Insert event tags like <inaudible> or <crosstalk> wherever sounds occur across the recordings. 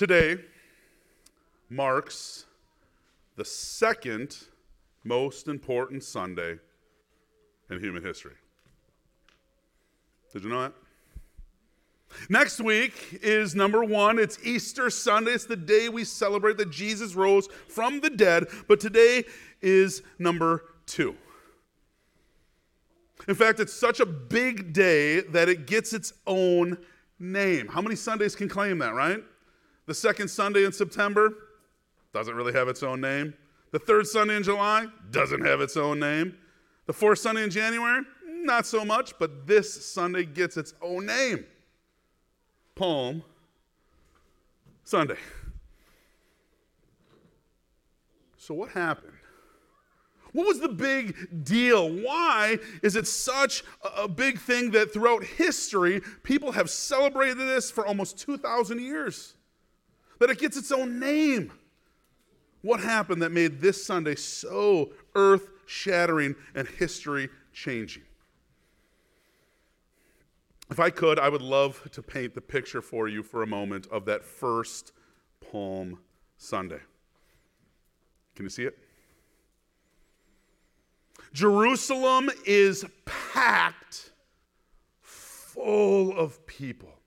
Today marks the second most important Sunday in human history. Did you know that? Next week is number one. It's Easter Sunday. It's the day we celebrate that Jesus rose from the dead. But today is number two. In fact, it's such a big day that it gets its own name. How many Sundays can claim that, right? The second Sunday in September doesn't really have its own name. The third Sunday in July doesn't have its own name. The fourth Sunday in January, not so much, but this Sunday gets its own name Palm Sunday. So, what happened? What was the big deal? Why is it such a big thing that throughout history people have celebrated this for almost 2,000 years? That it gets its own name. What happened that made this Sunday so earth shattering and history changing? If I could, I would love to paint the picture for you for a moment of that first Palm Sunday. Can you see it? Jerusalem is packed full of people.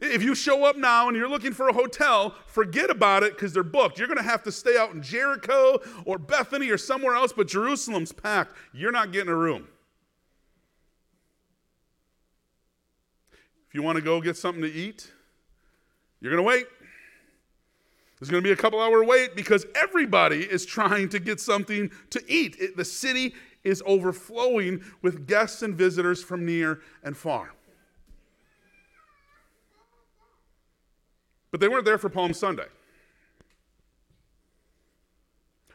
If you show up now and you're looking for a hotel, forget about it because they're booked. You're going to have to stay out in Jericho or Bethany or somewhere else, but Jerusalem's packed. You're not getting a room. If you want to go get something to eat, you're going to wait. There's going to be a couple hour wait because everybody is trying to get something to eat. It, the city is overflowing with guests and visitors from near and far. But they weren't there for Palm Sunday.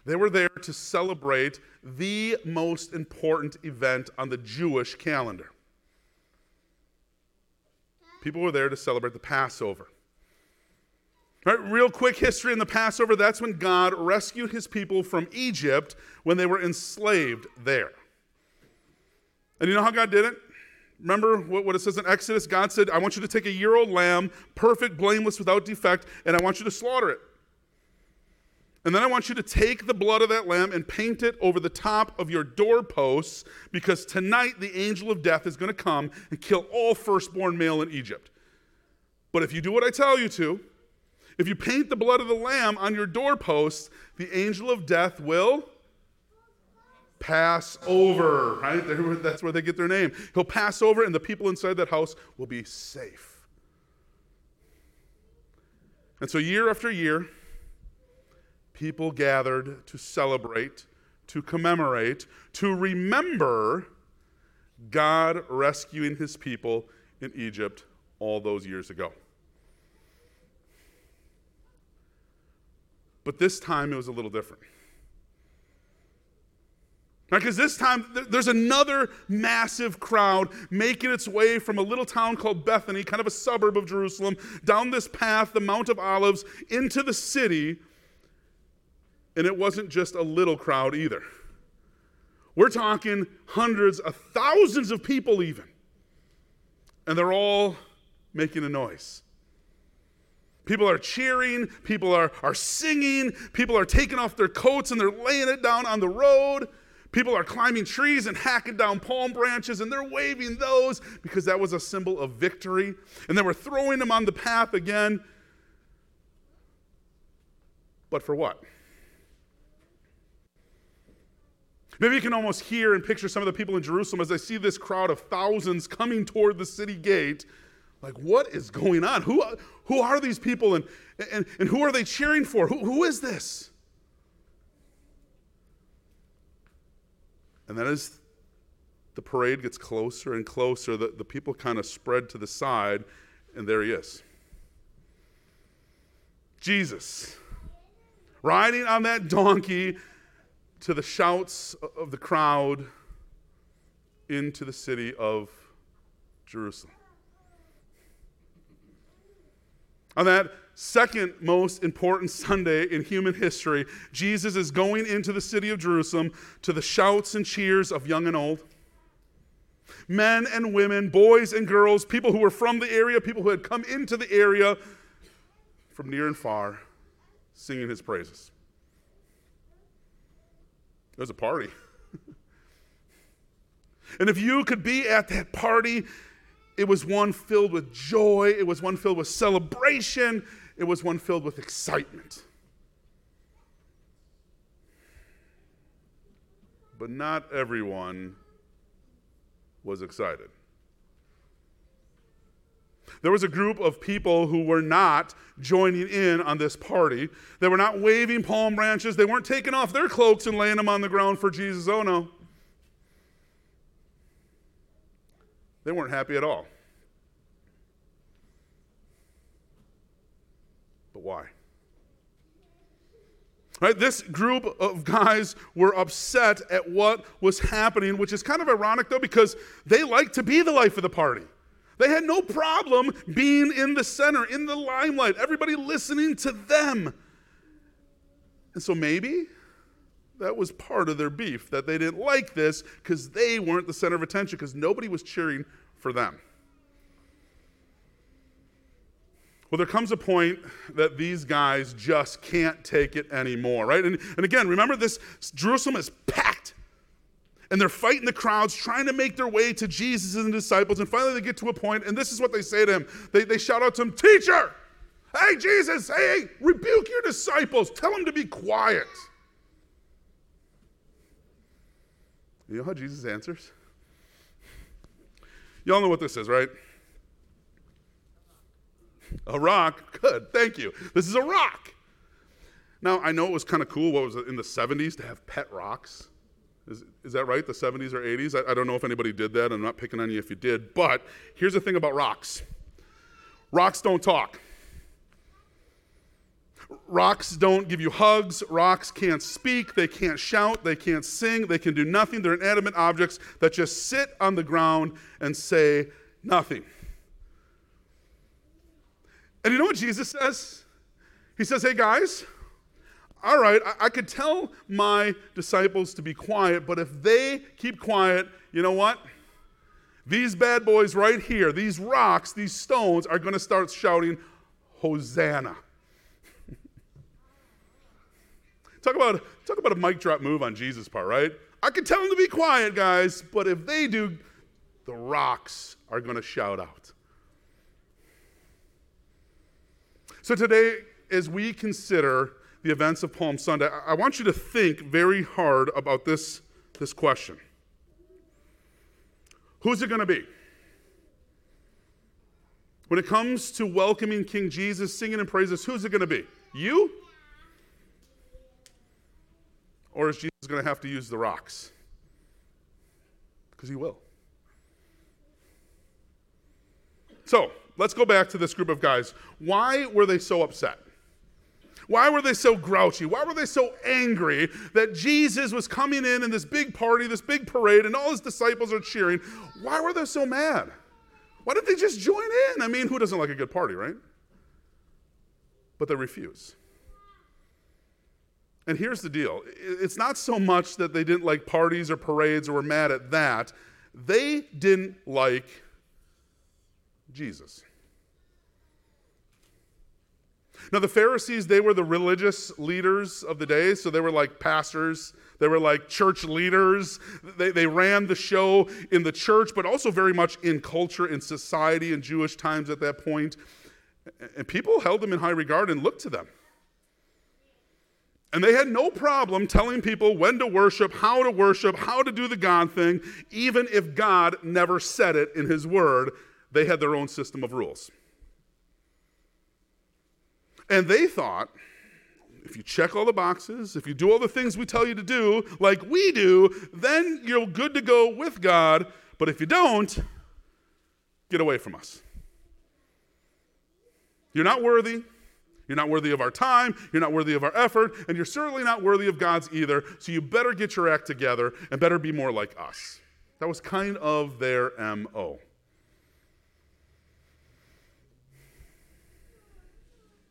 They were there to celebrate the most important event on the Jewish calendar. People were there to celebrate the Passover. All right, real quick history in the Passover that's when God rescued his people from Egypt when they were enslaved there. And you know how God did it? Remember what, it says in Exodus? God said, I want you to take a year old lamb, perfect, blameless, without defect, and I want you to slaughter it. And then I want you to take the blood of that lamb and paint it over the top of your doorposts because tonight the angel of death is going to come and kill all firstborn male in Egypt. But if you do what I tell you to, if you paint the blood of the lamb on your doorposts, the angel of death will pass over, right? That's where they get their name. He'll pass over, and the people inside that house will be safe. And so, year after year, people gathered to celebrate, to commemorate, to remember God rescuing his people in Egypt all those years ago. But this time it was a little different. Because this time there's another massive crowd making its way from a little town called Bethany, kind of a suburb of Jerusalem, down this path, the Mount of Olives, into the city. And it wasn't just a little crowd either. We're talking hundreds of thousands of people, even. And they're all making a noise. People are cheering, people are, are singing, people are taking off their coats and they're laying it down on the road. People are climbing trees and hacking down palm branches, and they're waving those because that was a symbol of victory. And they were throwing them on the path again. But for what? Maybe you can almost hear and picture some of the people in Jerusalem as they see this crowd of thousands coming toward the city gate. Like, what is going on? Who, who are these people and, and, and who are they cheering for? Who, who is this? And then as the parade gets closer and closer, the, the people kind of spread to the side, and there he is. Jesus, riding on that donkey to the shouts of the crowd into the city of Jerusalem. On that second most important Sunday in human history, Jesus is going into the city of Jerusalem to the shouts and cheers of young and old. Men and women, boys and girls, people who were from the area, people who had come into the area from near and far, singing his praises. It was a party. <laughs> and if you could be at that party, it was one filled with joy, it was one filled with celebration, it was one filled with excitement. But not everyone was excited. There was a group of people who were not joining in on this party. They were not waving palm branches. They weren't taking off their cloaks and laying them on the ground for Jesus. Oh no. They weren't happy at all. But why? Right, this group of guys were upset at what was happening, which is kind of ironic though, because they like to be the life of the party. They had no problem being in the center, in the limelight, everybody listening to them. And so maybe that was part of their beef, that they didn't like this because they weren't the center of attention, because nobody was cheering for them. Well, there comes a point that these guys just can't take it anymore, right? And, and again, remember this Jerusalem is packed and they're fighting the crowds, trying to make their way to Jesus and the disciples. And finally, they get to a point, and this is what they say to him. They, they shout out to him, Teacher, hey, Jesus, hey, rebuke your disciples. Tell them to be quiet. You know how Jesus answers? Y'all know what this is, right? A rock. Good, thank you. This is a rock. Now, I know it was kind of cool, what was it, in the 70s to have pet rocks. Is, is that right? The 70s or 80s? I, I don't know if anybody did that. I'm not picking on you if you did. But here's the thing about rocks rocks don't talk. Rocks don't give you hugs. Rocks can't speak. They can't shout. They can't sing. They can do nothing. They're inanimate objects that just sit on the ground and say nothing. And you know what Jesus says? He says, Hey guys, all right, I, I could tell my disciples to be quiet, but if they keep quiet, you know what? These bad boys right here, these rocks, these stones, are going to start shouting, Hosanna. <laughs> talk, about, talk about a mic drop move on Jesus' part, right? I could tell them to be quiet, guys, but if they do, the rocks are going to shout out. So today, as we consider the events of Palm Sunday, I want you to think very hard about this, this question Who's it going to be? When it comes to welcoming King Jesus, singing and praises, who's it going to be? You? Or is Jesus going to have to use the rocks? Because he will. So, let's go back to this group of guys. Why were they so upset? Why were they so grouchy? Why were they so angry that Jesus was coming in in this big party, this big parade, and all his disciples are cheering? Why were they so mad? Why didn't they just join in? I mean, who doesn't like a good party, right? But they refuse. And here's the deal it's not so much that they didn't like parties or parades or were mad at that, they didn't like Jesus. Now, the Pharisees, they were the religious leaders of the day, so they were like pastors, they were like church leaders. They, they ran the show in the church, but also very much in culture, in society, in Jewish times at that point. And people held them in high regard and looked to them. And they had no problem telling people when to worship, how to worship, how to do the God thing, even if God never said it in His Word. They had their own system of rules. And they thought, if you check all the boxes, if you do all the things we tell you to do, like we do, then you're good to go with God. But if you don't, get away from us. You're not worthy. You're not worthy of our time. You're not worthy of our effort. And you're certainly not worthy of God's either. So you better get your act together and better be more like us. That was kind of their MO.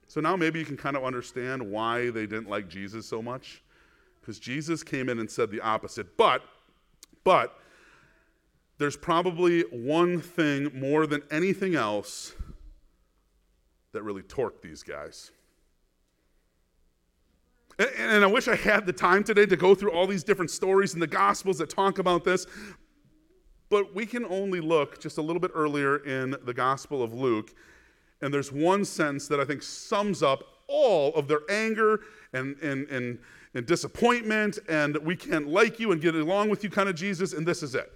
So now maybe you can kind of understand why they didn't like Jesus so much. Because Jesus came in and said the opposite. But, but, there's probably one thing more than anything else that really torqued these guys. And, and, I wish I had the time today to go through all these different stories in the Gospels that talk about this, but we can only look just a little bit earlier in the Gospel of Luke, and there's one sentence that I think sums up all of their anger and, and, and, and disappointment, and we can't like you and get along with you kind of Jesus, and this is it.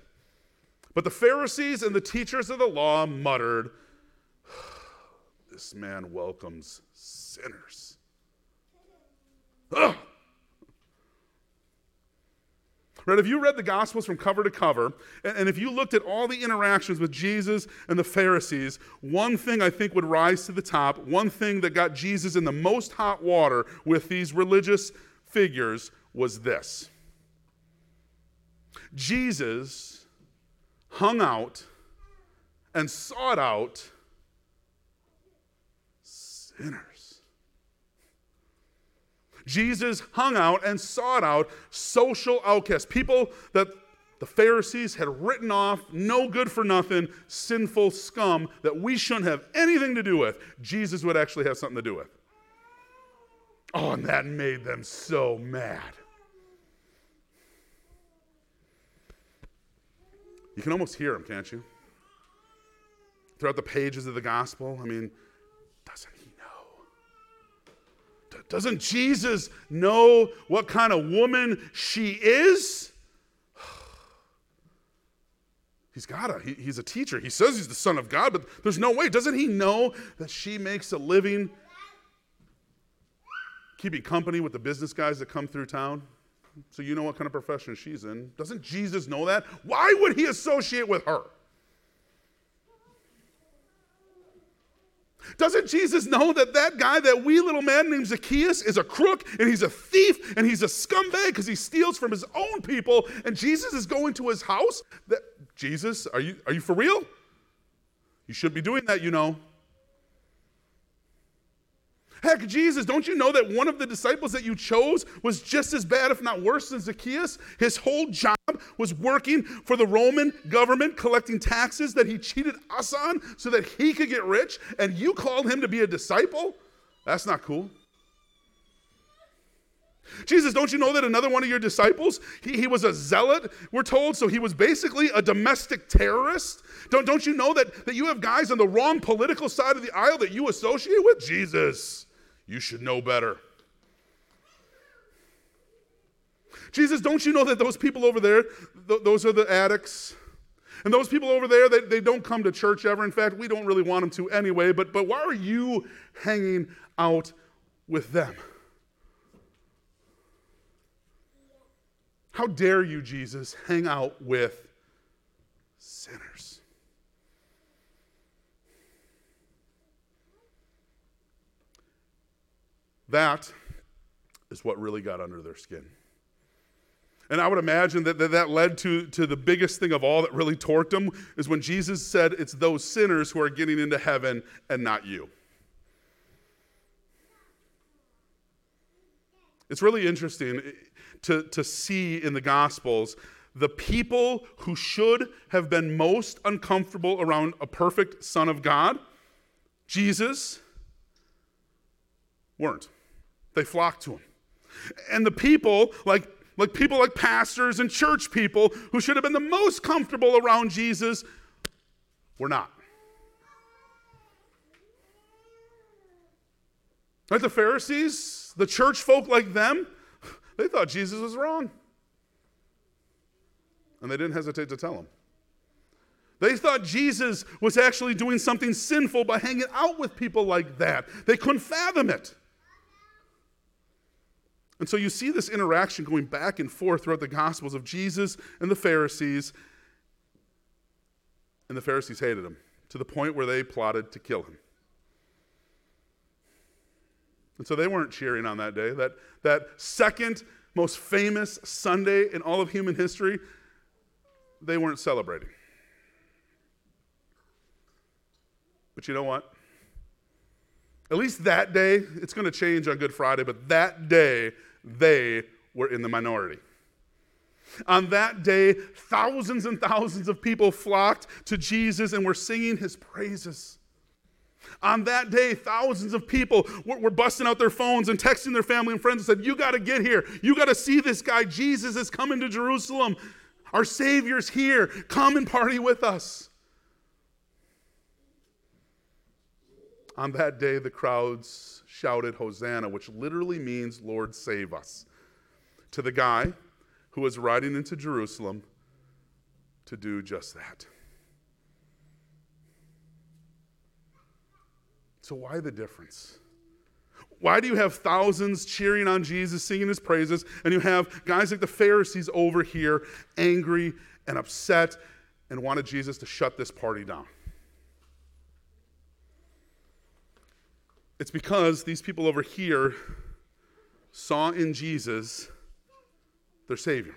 But the Pharisees and the teachers of the law muttered, This man welcomes sinners. Ugh. Right? If you read the Gospels from cover to cover, and, and, if you looked at all the interactions with Jesus and the Pharisees, one thing I think would rise to the top, one thing that got Jesus in the most hot water with these religious figures was this Jesus hung out and sought out sinners. Jesus hung out and sought out social outcasts, people that the Pharisees had written off, no good for nothing, sinful scum that we shouldn't have anything to do with. Jesus would actually have something to do with. Oh, and that made them so mad. You can almost hear him, can't you? Throughout the pages of the gospel. I mean, doesn't? Doesn't Jesus know what kind of woman she is? <sighs> He's got to. He, he's a teacher. He says he's the Son of God, but there's no way. Doesn't he know that she makes a living keeping company with the business guys that come through town. So you know what kind of profession she's in. Doesn't Jesus know that? Why would he associate with her? Doesn't Jesus know that that guy, that wee little man named Zacchaeus, is a crook and he's a thief and he's a scumbag because he steals from his own people and Jesus is going to his house? That Jesus, are you, are you for real? You should be doing that, you know. Heck, Jesus, don't you know that one of the disciples that you chose was just as bad, if not worse, than Zacchaeus? His whole job was working for the Roman government, collecting taxes that he cheated us on so that he could get rich, and you called him to be a disciple? That's not cool. Jesus, don't you know that another one of your disciples, he, he was a zealot, we're told, so he was basically a domestic terrorist? Don't, don't you know that, that you have guys on the wrong political side of the aisle that you associate with? Jesus. You should know better. Jesus, don't you know that those people over there, th- those are the addicts? And those people over there, they, they don't come to church ever. In fact, we don't really want them to anyway. But, but why are you hanging out with them? How dare you, Jesus, hang out with sinners? That is what really got under their skin. And I would imagine that, that led to, to the biggest thing of all that really torqued them is when Jesus said, It's those sinners who are getting into heaven and not you. It's really interesting eh, to, to see in the Gospels the people who should have been most uncomfortable around a perfect Son of God, Jesus, weren't. They flocked to him. And the people, like, like people like pastors and church people who should have been the most comfortable around Jesus, were not. Like the Pharisees, the church folk like them, they thought Jesus was wrong. And they didn't hesitate to tell him. They thought Jesus was actually doing something sinful by hanging out with people like that. They couldn't fathom it. And so you see this interaction going back and forth throughout the Gospels of Jesus and the Pharisees. And the Pharisees hated him to the point where they plotted to kill him. And so they weren't cheering on that day. That, that second most famous Sunday in all of human history, they weren't celebrating. But you know what? At least that day, it's going to change on Good Friday, but that day, they were in the minority. On that day, thousands and thousands of people flocked to Jesus and were singing his praises. On that day, thousands of people were, were, busting out their phones and texting their family and friends and said, You got to get here. You got to see this guy. Jesus is coming to Jerusalem. Our Savior's here. Come and party with us. On that day, the crowds shouted, Hosanna, which literally means, Lord, save us, to the guy who was riding into Jerusalem to do just that. So, why the difference? Why do you have thousands cheering on Jesus, singing his praises, and you have guys like the Pharisees over here angry and upset and wanted Jesus to shut this party down? It's because these people over here saw in Jesus their Savior.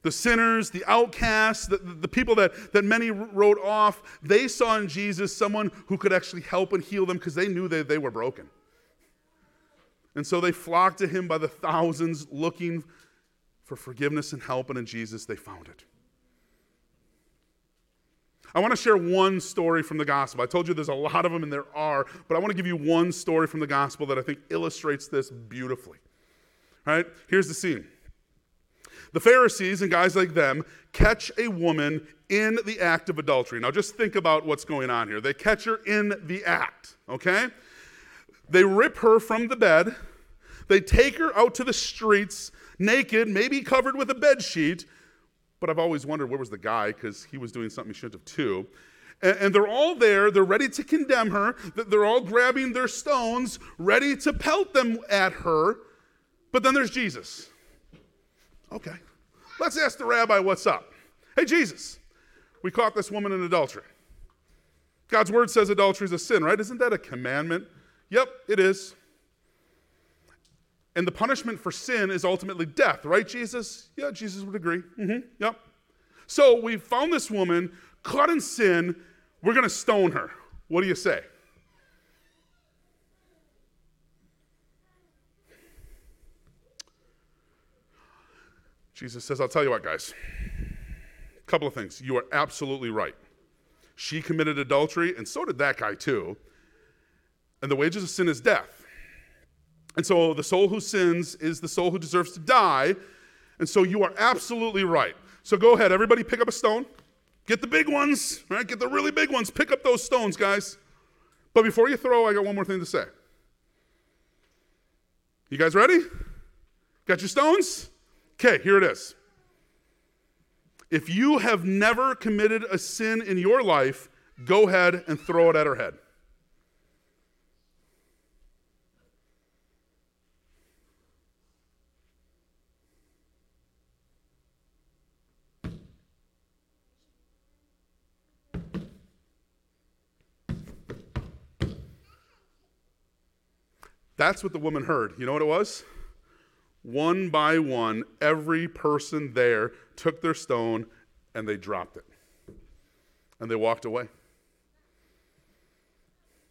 The sinners, the outcasts, the, the people that, that many wrote off, they saw in Jesus someone who could actually help and heal them because they knew that they were broken. And so they flocked to him by the thousands looking for forgiveness and help, and in Jesus they found it. I want to share one story from the gospel. I told you there's a lot of them, and there are, but I want to give you one story from the gospel that I think illustrates this beautifully. All right, here's the scene. The Pharisees and guys like them catch a woman in the act of adultery. Now, just think about what's going on here. They catch her in the act, okay? They rip her from the bed. They take her out to the streets, naked, maybe covered with a bed sheet, but I've always wondered where was the guy because he was doing something he shouldn't have too. And, and they're all there. They're ready to condemn her. They're all grabbing their stones, ready to pelt them at her. But then there's Jesus. Okay, let's ask the rabbi what's up. Hey, Jesus, we caught this woman in adultery. God's word says adultery is a sin, right? Isn't that a commandment? Yep, it is. And the punishment for sin is ultimately death, right, Jesus? Yeah, Jesus would agree. Mm-hmm. Yep. So we found this woman caught in sin. We're going to stone her. What do you say? Jesus says, I'll tell you what, guys. A couple of things. You are absolutely right. She committed adultery, and so did that guy, too. And the wages of sin is death. And so the soul who sins is the soul who deserves to die. And so you are absolutely right. So go ahead, everybody pick up a stone. Get the big ones, right? Get the really big ones. Pick up those stones, guys. But before you throw, I got one more thing to say. You guys ready? Got your stones? Okay, here it is. If you have never committed a sin in your life, go ahead and throw it at her head. That's what the woman heard. You know what it was? One by one, every person there took their stone and they dropped it. And they walked away.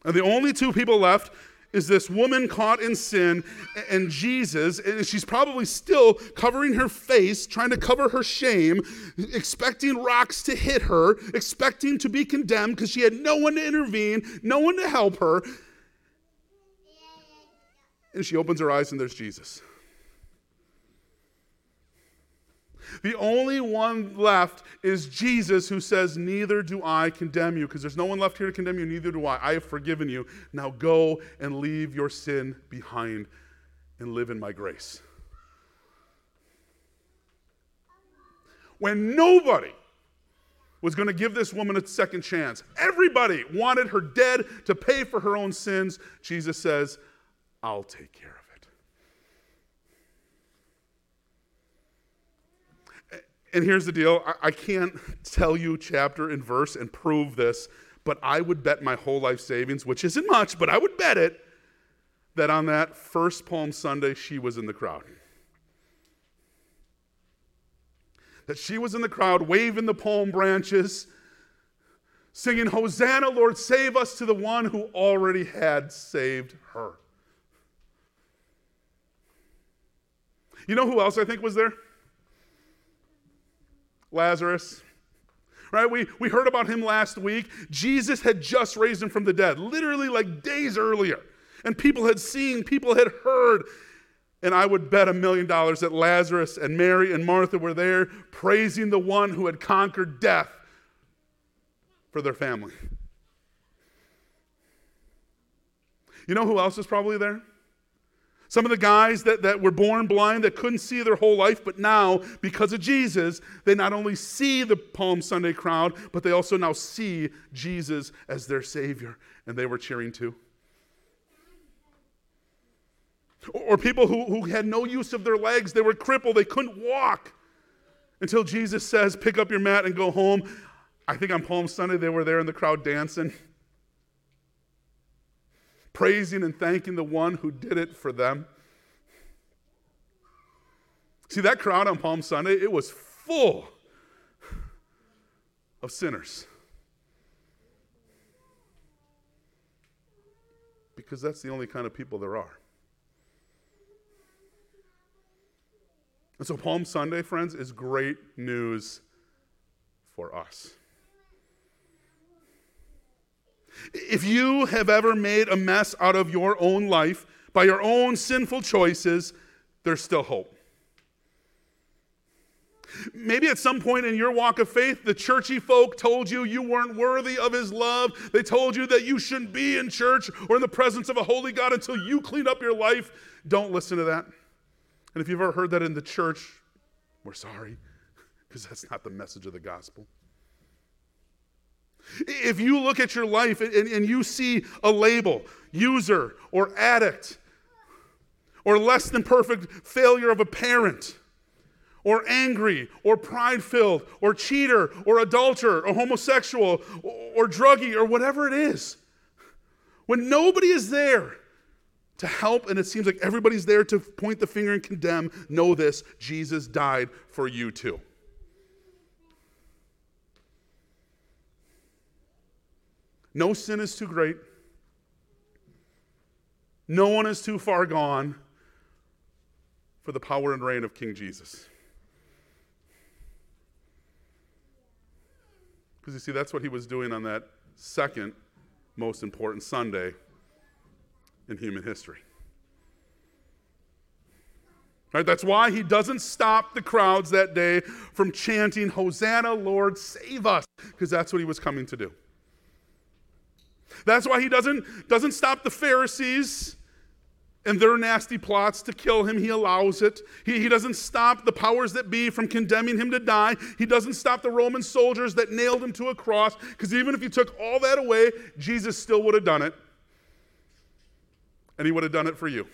And the only two people left is this woman caught in sin and Jesus, and she's probably still covering her face, trying to cover her shame, expecting rocks to hit her, expecting to be condemned because she had no one to intervene, no one to help her and she opens her eyes and there's Jesus. The only one left is Jesus who says, Neither do I condemn you, because there's no one left here to condemn you, neither do I. I have forgiven you. Now go and leave your sin behind and live in my grace. When nobody was going to give this woman a second chance, everybody wanted her dead to pay for her own sins, Jesus says, I'll take care of it. And here's the deal I, can't tell you chapter and verse and prove this, but I would bet my whole life savings, which isn't much, but I would bet it, that on that first Palm Sunday, she was in the crowd. That she was in the crowd waving the palm branches, singing, Hosanna, Lord, save us to the one who already had saved her. You know who else I think was there? Lazarus. Right? We, we heard about him last week. Jesus had just raised him from the dead, literally like days earlier. And people had seen, people had heard. And I would bet a million dollars that Lazarus and Mary and Martha were there praising the one who had conquered death for their family. You know who else is probably there? Some of the guys that, that were born blind that couldn't see their whole life, but now, because of Jesus, they not only see the Palm Sunday crowd, but they also now see Jesus as their Savior, and they were cheering too. Or people who, who had no use of their legs, they were crippled, they couldn't walk until Jesus says, Pick up your mat and go home. I think on Palm Sunday they were there in the crowd dancing praising and thanking the one who did it for them. See, that crowd on Palm Sunday, it was full of sinners. Because that's the only kind of people there are. And so, Palm Sunday, friends, is great news for us. If you have ever made a mess out of your own life by your own sinful choices, there's still hope. Maybe at some point in your walk of faith, the churchy folk told you you weren't worthy of his love. They told you that you shouldn't be in church or in the presence of a holy God until you clean up your life. Don't listen to that. And if you've ever heard that in the church, we're sorry, because that's not the message of the gospel. If you look at your life and, and you see a label, user or addict, or less than perfect failure of a parent, or angry, or pride filled, or cheater, or adulterer, or homosexual, or, or druggie, or whatever it is, when nobody is there to help and it seems like everybody's there to point the finger and condemn, know this Jesus died for you too. No sin is too great. No one is too far gone for the power and reign of King Jesus. Because you see, that's what he was doing on that second most important Sunday in human history. Right, that's why he doesn't stop the crowds that day from chanting, Hosanna, Lord, save us, because that's what he was coming to do. That's why he doesn't, doesn't stop the Pharisees and their nasty plots to kill him. He allows it. He, he doesn't stop the powers that be from condemning him to die. He doesn't stop the Roman soldiers that nailed him to a cross, because even if you took all that away, Jesus still would have done it. And he would have done it for you.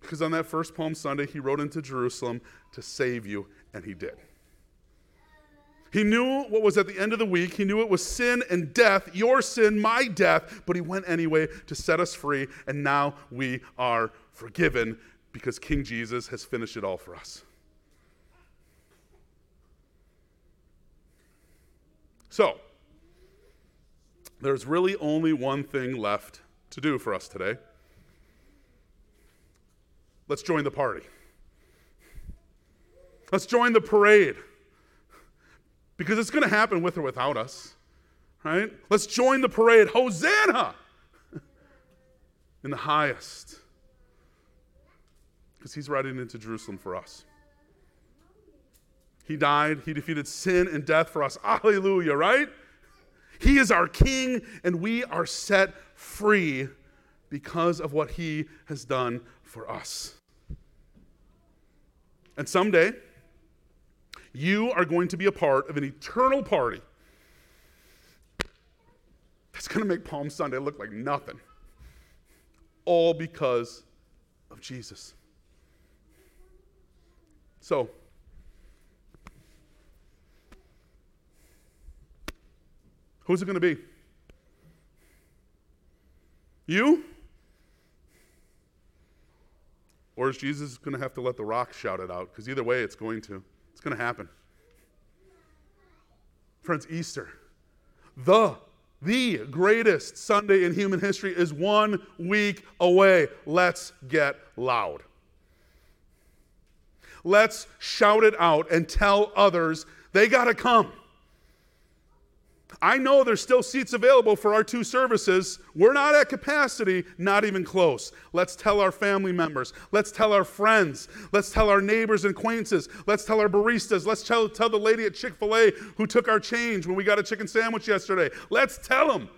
Because on that first Palm Sunday, he rode into Jerusalem to save you, and he did. He knew what was at the end of the week. He knew it was sin and death, your sin, my death, but he went anyway to set us free, and now we are forgiven because King Jesus has finished it all for us. So, there's really only one thing left to do for us today. Let's join the party. Let's join the parade because it's going to happen with or without us. Right? Let's join the parade. Hosanna! <laughs> in the highest. Because he's riding into Jerusalem for us. He died, he defeated sin and death for us. Hallelujah, right? He is our king, and we are set free because of what he has done for us. And someday, you are going to be a part of an eternal party that's going to make Palm Sunday look like nothing. All because of Jesus. So, who's it going to be? You? Or is Jesus going to have to let the rock shout it out? Because either way, it's going to. It's going to happen. Friends, Easter, the the greatest Sunday in human history is one week away. Let's get loud. Let's shout it out and tell others they got to come. I know there's still seats available for our two services. We're not at capacity, not even close. Let's tell our family members. Let's tell our friends. Let's tell our neighbors and acquaintances. Let's tell our baristas. Let's tell, tell the lady at Chick fil A who took our change when we got a chicken sandwich yesterday. Let's tell them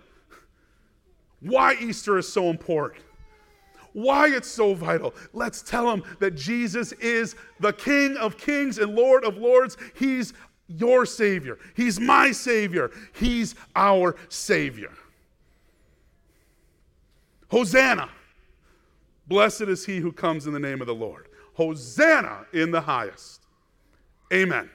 why Easter is so important, why it's so vital. Let's tell them that Jesus is the King of kings and Lord of lords. He's your Savior. He's my Savior. He's our Savior. Hosanna. Blessed is he who comes in the name of the Lord. Hosanna in the highest. Amen.